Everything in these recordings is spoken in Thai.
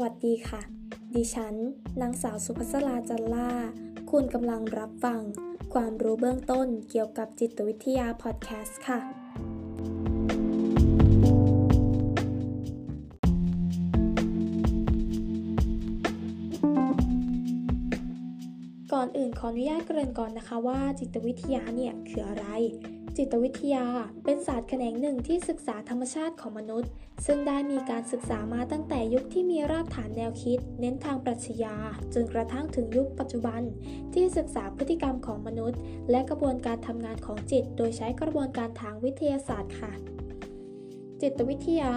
วัสดีค่ะ ดิฉัน นางสาวสุภัสราจันล่า คุณกำลังรับฟัง ความรู้เบื้องต้นเกี่ยวกับจิตวิทยาพอดแคสต์ค่ะ ก่อนอื่นขออนุญาตเกริ่นก่อนนะคะว่าจิตวิทยาเนี่ยคืออะไร จิตวิทยา เป็นศาสตร์แขนงหนึ่งที่ศึกษาธรรมชาติของมนุษย์ ซึ่งได้มีการศึกษามาตั้งแต่ยุคที่มีรากฐานแนวคิด เน้นทางปรัชญา จนกระทั่งถึงยุคปัจจุบัน ที่ศึกษาพฤติกรรมของมนุษย์ และกระบวนการทำงานของจิต โดยใช้กระบวนการทางวิทยาศาสตร์ค่ะ จิตวิทยา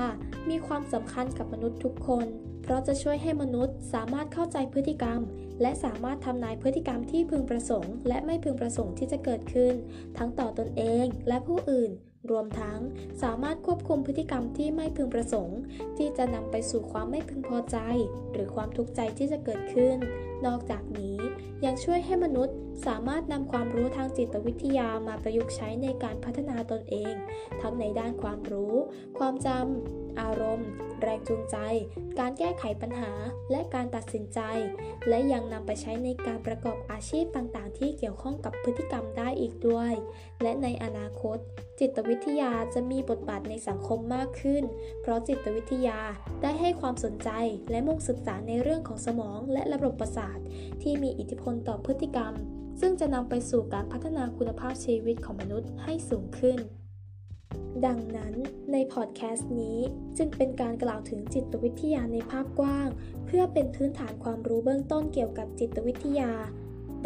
มีความสำคัญกับมนุษย์ทุกคน เพราะจะช่วยให้มนุษย์สามารถเข้าใจพฤติกรรม และสามารถทำนายพฤติกรรมที่พึงประสงค์ และไม่พึงประสงค์ที่จะเกิดขึ้น ทั้งต่อตนเองและผู้อื่น รวมทั้งสามารถควบคุมพฤติกรรมที่ไม่พึงประสงค์ ที่จะนำไปสู่ความไม่พึงพอใจ หรือความทุกข์ใจที่จะเกิดขึ้น นอกจากนี้ยังช่วยให้มนุษย์สามารถนำความรู้ทางจิตวิทยามาประยุกต์ใช้ในการพัฒนาตนเอง ทั้งในด้านความรู้ ความจำ อารมณ์ แรงจูงใจ การแก้ไขปัญหา และการตัดสินใจ และยังนำไปใช้ในการประกอบอาชีพต่างๆ ที่เกี่ยวข้องกับพฤติกรรมได้อีกด้วย และในอนาคต จิตวิทยาจะมีบทบาทในสังคมมากขึ้น เพราะจิตวิทยาได้ให้ความสนใจและมุ่งศึกษาในเรื่องของสมองและระบบประสาท ที่มีอิทธิพลต่อพฤติกรรม ซึ่งจะนำไปสู่การพัฒนาคุณภาพชีวิตของมนุษย์ให้สูงขึ้น ดังนั้นในพอดแคสต์นี้จึงเป็นการกล่าวถึงจิตวิทยาในภาพกว้าง เพื่อเป็นพื้นฐานความรู้เบื้องต้นเกี่ยวกับจิตวิทยา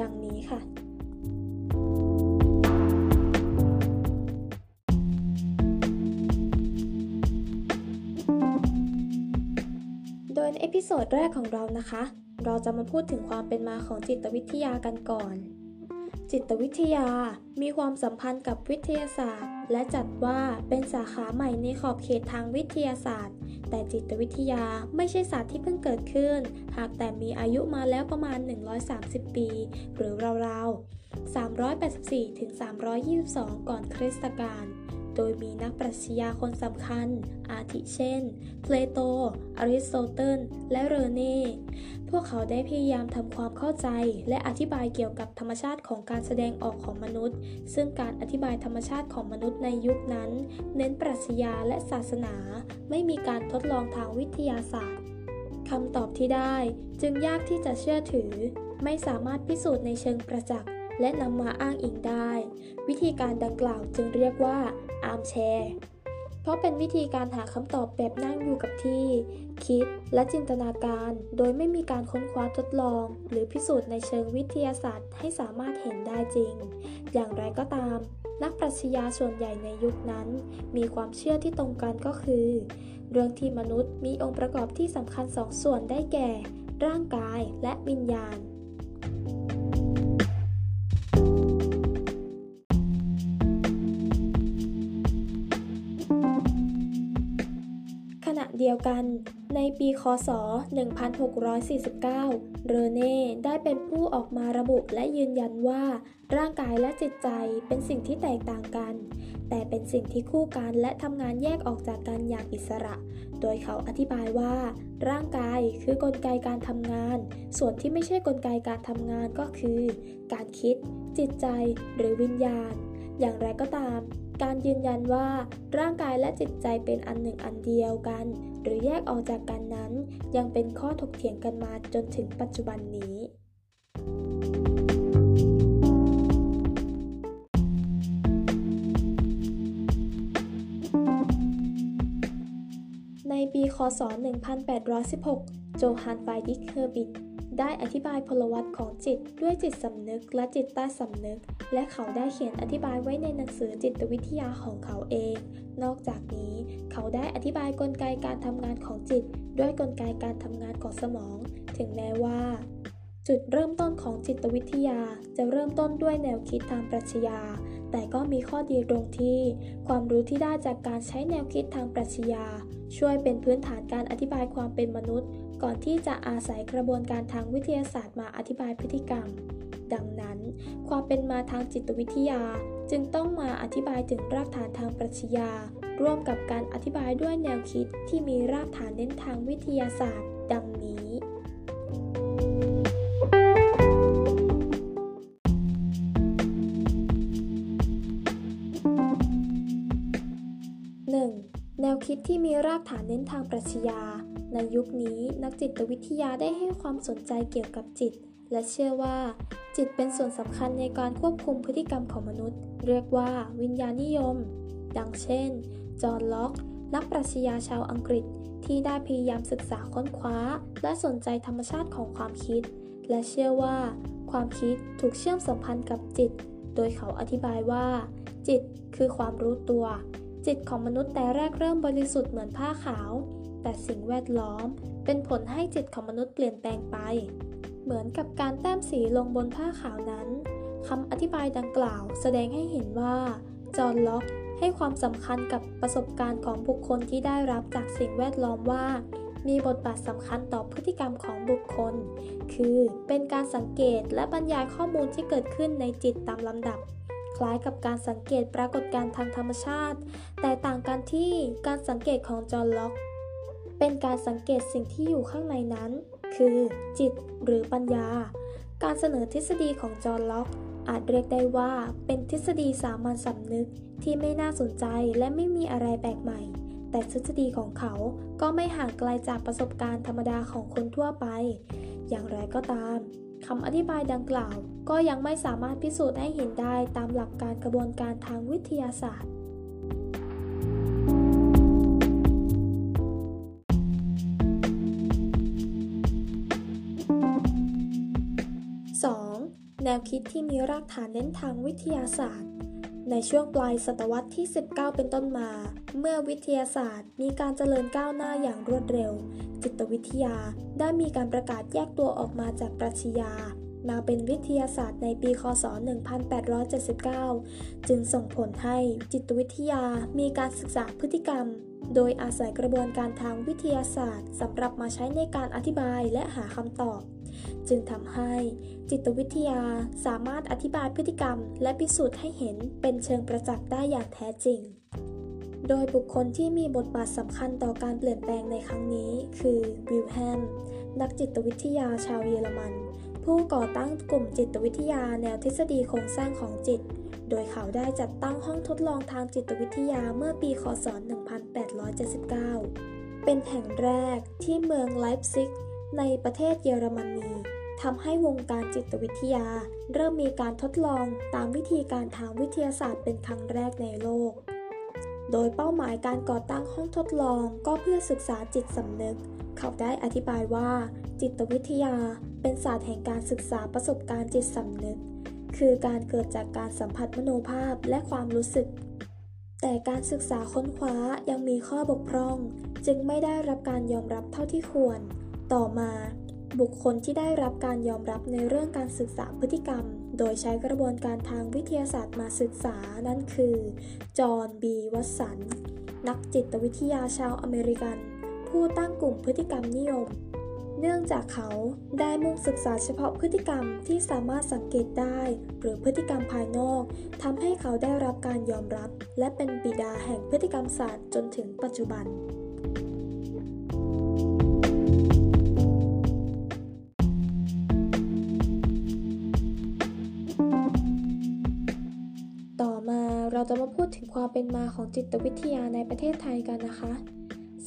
ดังนี้ค่ะ โดยใน episode แรกของเรานะคะ เราจะมาพูดถึงความเป็นมาของจิตวิทยากันก่อน จิตวิทยา มีความสัมพันธ์กับวิทยาศาสตร์ และจัดว่าเป็นสาขาใหม่ในขอบเขตทางวิทยาศาสตร์ แต่จิตวิทยาไม่ใช่ศาสตร์ที่เพิ่งเกิดขึ้น หากแต่มีอายุมาแล้วประมาณ 130 ปี หรือราวๆ384ถึง322 ก่อนคริสตกาล โดยมีนักปรัชญาคนสำคัญ อาทิเช่น เพลโต อริสโตเติล และเรเน่ พวกเขาได้พยายามทำความเข้าใจ และอธิบายเกี่ยวกับธรรมชาติของการแสดงออกของมนุษย์ ซึ่งการอธิบายธรรมชาติของมนุษย์ในยุคนั้น เน้นปรัชญาและศาสนา ไม่มีการทดลองทางวิทยาศาสตร์คำตอบที่ได้จึงยากที่จะเชื่อถือ ไม่สามารถพิสูจน์ในเชิงประจักษ์ และนำมาอ้างอิงได้ วิธีการดังกล่าวจึงเรียกว่าอาร์มแชร์เพราะเป็นวิธีการหาคำตอบแบบนั่งอยู่กับที่ คิดและจินตนาการ โดยไม่มีการค้นคว้าทดลอง หรือพิสูจน์ในเชิงวิทยาศาสตร์ให้สามารถเห็นได้จริง อย่างไรก็ตาม นักปรัชญาส่วนใหญ่ในยุคนั้น มีความเชื่อที่ตรงกันก็คือ เรื่องที่มนุษย์มีองค์ประกอบที่สำคัญสองส่วนได้แก่ ร่างกายและวิญญาณ กัน ในปีคศ 1649 เรเน่ได้เป็นผู้ออกมาระบุและยืนยันว่า ร่างกายและจิตใจเป็นสิ่งที่แตกต่างกัน แต่เป็นสิ่งที่คู่กันและทำงานแยกออกจากกันอย่างอิสระ โดยเขาอธิบายว่า ร่างกายคือกลไกการทำงาน ส่วนที่ไม่ใช่กลไกการทำงานก็คือ การคิด จิตใจ หรือวิญญาณ อย่างไรก็ตาม การยืนยันว่าร่างกายและจิตใจเป็นอันหนึ่งอันเดียวกัน หรือแยกออกจากกันนั้น ยังเป็นข้อถกเถียงกันมาจนถึงปัจจุบันนี้ในปี คศ 1816 Johann Friedrich Herbart ได้อธิบายพลวัตของจิตด้วยจิตสำนึกและจิตใต้สำนึก และเขาได้เขียนอธิบายไว้ในหนังสือจิตวิทยาของเขาเอง นอกจากนี้เขาได้อธิบายกลไกการทำงานของจิต ด้วยกลไกการทำงานของสมอง ถึงแม้ว่า จุดเริ่มต้นของจิตวิทยาจะเริ่มต้นด้วยแนวคิดทางปรัชญาแต่ก็มีข้อดีตรงที่ ความรู้ที่ได้จากการใช้แนวคิดทางปรัชญาช่วยเป็นพื้นฐานการอธิบายความเป็นมนุษย์ ก่อนที่จะอาศัยกระบวนการทางวิทยาศาสตร์มาอธิบายพฤติกรรม ดังนั้น ความเป็นมาทางจิตวิทยาจึงต้องมาอธิบายถึงรากฐานทางปรัชญา ร่วมกับการอธิบายด้วยแนวคิดที่มีรากฐานเน้นทางวิทยาศาสตร์ ดังนี้ 1. แนวคิดที่มีรากฐานเน้นทางปรัชญา ในยุคนี้นักจิตวิทยาได้ให้ความสนใจเกี่ยวกับจิต และเชื่อว่า จิตเป็นส่วนสำคัญในการควบคุมพฤติกรรมของมนุษย์ เรียกว่าวิญญาณนิยม ดังเช่น จอห์น ล็อก นักปรัชญาชาวอังกฤษที่ได้พยายามศึกษาค้นคว้า และสนใจธรรมชาติของความคิด และเชื่อว่า ความคิดถูกเชื่อมสัมพันธ์กับจิต โดยเขาอธิบายว่า จิตคือความรู้ตัว จิตของมนุษย์แต่แรกเริ่มบริสุทธิ์เหมือนผ้าขาว แต่สิ่งแวดล้อมเป็นผลให้จิตของมนุษย์เปลี่ยนแปลงไป เหมือนกับการแต้มสีลงบนผ้าขาวนั้นคำอธิบายดังกล่าวแสดงให้เห็นว่า จอห์นล็อกให้ความสำคัญกับประสบการณ์ของบุคคลที่ได้รับจากสิ่งแวดล้อมว่า มีบทบาทสำคัญต่อพฤติกรรมของบุคคล คือเป็นการสังเกตและบรรยายข้อมูลที่เกิดขึ้นในจิตตามลำดับ คล้ายกับการสังเกตปรากฏการณ์ทางธรรมชาติ แต่ต่างกันที่การสังเกตของจอห์นล็อก เป็นการสังเกตสิ่งที่อยู่ข้างในนั้น คือจิตหรือปัญญา การเสนอทฤษฎีของจอห์นล็อก อาจเรียกได้ว่าเป็นทฤษฎีสามัญสำนึกที่ไม่น่าสนใจและไม่มีอะไรแปลกใหม่ แต่ทฤษฎีของเขาก็ไม่ห่างไกลจากประสบการณ์ธรรมดาของคนทั่วไป อย่างไรก็ตามคำอธิบายดังกล่าว ก็ยังไม่สามารถพิสูจน์ให้เห็นได้ตามหลักการกระบวนการทางวิทยาศาสตร์ นวคิดที่มีรากฐานเน้นทางวิทยาศาสตร์ ในช่วงปลายศตวรรษที่ 19 เป็นต้นมา เมื่อวิทยาศาสตร์ มีการเจริญก้าวหน้าอย่างรวดเร็ว จิตวิทยาได้มีการประกาศแยกตัวออกมาจากปรัชญามาเป็นวิทยาศาสตร์ในปีคศ 1879 จึงส่งผลให้จิตวิทยามีการศึกษาพฤติกรรม โดยอาศัยกระบวนการทางวิทยาศาสตร์สำหรับมาใช้ในการอธิบายและหาคำตอบ จึงทำให้จิตวิทยาสามารถอธิบายพฤติกรรม และพิสูจน์ให้เห็นเป็นเชิงประจักษ์ได้อย่างแท้จริง โดยบุคคลที่มีบทบาทสำคัญต่อการเปลี่ยนแปลงในครั้งนี้ คือวิลแฮม นักจิตวิทยาชาวเยอรมัน ผู้ก่อตั้งกลุ่มจิตวิทยาแนวทฤษฎีโครงสร้างของจิต โดยเขาได้จัดตั้งห้องทดลองทางจิตวิทยาเมื่อปีคศ 1879 เป็นแห่งแรกที่เมืองไลป์ซิกในประเทศเยอรมนี ทำให้วงการจิตวิทยา เริ่มมีการทดลองตามวิธีการทางวิทยาศาสตร์เป็นครั้งแรกในโลก โดยเป้าหมายการก่อตั้งห้องทดลองก็เพื่อศึกษาจิตสำนึก เขาได้อธิบายว่า จิตวิทยาเป็นศาสตร์แห่งการศึกษาประสบการณ์จิตสำนึก คือการเกิดจากการสัมผัสมโนภาพและความรู้สึกแต่การศึกษาค้นคว้ายังมีข้อบกพร่อง จึงไม่ได้รับการยอมรับเท่าที่ควร ต่อมา บุคคลที่ได้รับการยอมรับในเรื่องการศึกษาพฤติกรรม โดยใช้กระบวนการทางวิทยาศาสตร์มาศึกษา นั่นคือ จอห์น บีวัตสัน นักจิตวิทยาชาวอเมริกัน ผู้ตั้งกลุ่มพฤติกรรมนิยม เนื่องจากเขาได้มุ่งศึกษาเฉพาะพฤติกรรมที่สามารถสังเกตได้ หรือพฤติกรรมภายนอกทำให้เขาได้รับการยอมรับ และเป็นบิดาแห่งพฤติกรรมศาสตร์จนถึงปัจจุบัน ต่อมาเราจะมาพูดถึงความเป็นมาของจิตวิทยาในประเทศไทยกันนะคะ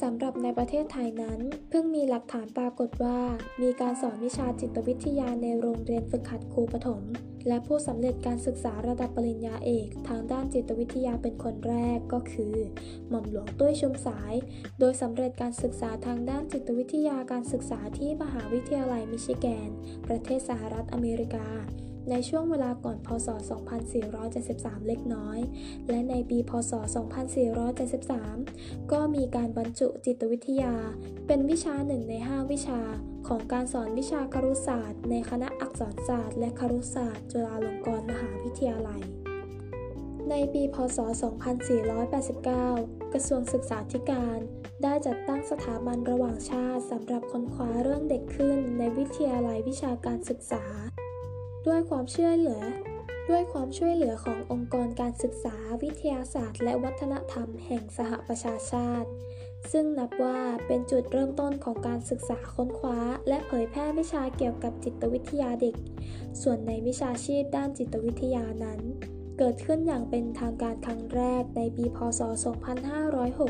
สำหรับในประเทศไทยนั้น เพิ่งมีหลักฐานปรากฏว่า มีการสอนวิชาจิตวิทยาในโรงเรียนฝึกหัดครูปฐมและผู้สำเร็จการศึกษาระดับปริญญาเอก ทางด้านจิตวิทยาเป็นคนแรกก็คือ หม่อมหลวงตุ้ยชุมสาย โดยสำเร็จการศึกษาทางด้านจิตวิทยาการศึกษาที่มหาวิทยาลัยมิชิแกน ประเทศสหรัฐอเมริกา ในช่วงเวลาก่อนพศ 2473 เล็กน้อย และในปี พศ 2473 ก็มีการบรรจุจิตวิทยา เป็นวิชาหนึ่งใน 5 วิชาของการสอนวิชาครุศาสตร์ ในคณะอักษรศาสตร์ และครุศาสตร์ จุฬาลงกรณ์มหาวิทยาลัย ในปี พศ 2489 กระทรวงศึกษาธิการได้จัดตั้งสถาบันระหว่างชาติสำหรับค้นคว้าเรื่องเด็กขึ้นในวิทยาลัยวิชาการศึกษา ด้วยความเชื่อเหลือ ด้วยความช่วยเหลือขององค์กรการศึกษาวิทยาศาสตร์ และวัฒนธรรมแห่งสหประชาชาติ ซึ่งนับว่าเป็นจุดเริ่มต้นของการศึกษาค้นคว้า และเผยแพร่วิชาเกี่ยวกับจิตวิทยาเด็ก ส่วนในวิชาชีพด้านจิตวิทยานั้นเกิดขึ้นอย่างเป็นทางการครั้งแรกในปี พศ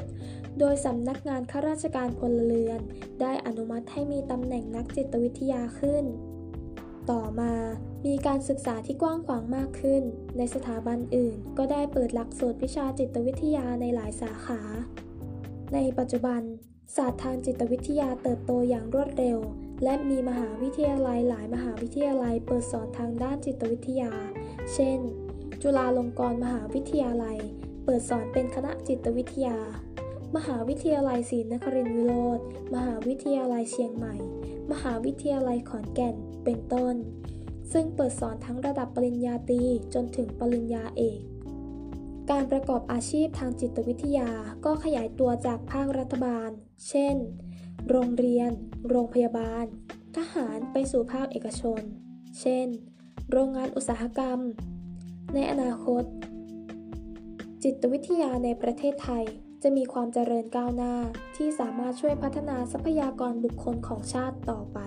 2506 โดยสำนักงานข้าราชการพลเรือน ได้อนุมัติให้มีตำแหน่งนักจิตวิทยาขึ้น มีการศึกษาที่กว้างขวางมากขึ้น ในสถาบันอื่น ก็ได้เปิดหลักสูตรวิชาจิตวิทยาในหลายสาขา ในปัจจุบัน ศาสตร์ทางจิตวิทยาเติบโตอย่างรวดเร็ว และมีมหาวิทยาลัยหลายมหาวิทยาลัยเปิดสอนทางด้านจิตวิทยา เช่น จุฬาลงกรณ์มหาวิทยาลัย เปิดสอนเป็นคณะจิตวิทยา มหาวิทยาลัยศรีนครินทรวิโรธมหาวิทยาลัยเชียงใหม่ มหาวิทยาลัยขอนแก่น เป็นต้น ซึ่งเปิดสอนทั้งระดับปริญญาตรีจนถึงปริญญาเอก การประกอบอาชีพทางจิตวิทยาก็ขยายตัวจากภาครัฐบาล เช่น โรงเรียน โรงพยาบาล ทหารไปสู่ภาคเอกชน เช่น โรงงานอุตสาหกรรม ในอนาคต จิตวิทยาในประเทศไทยจะมีความเจริญก้าวหน้าที่สามารถช่วยพัฒนาทรัพยากรบุคคลของชาติต่อไป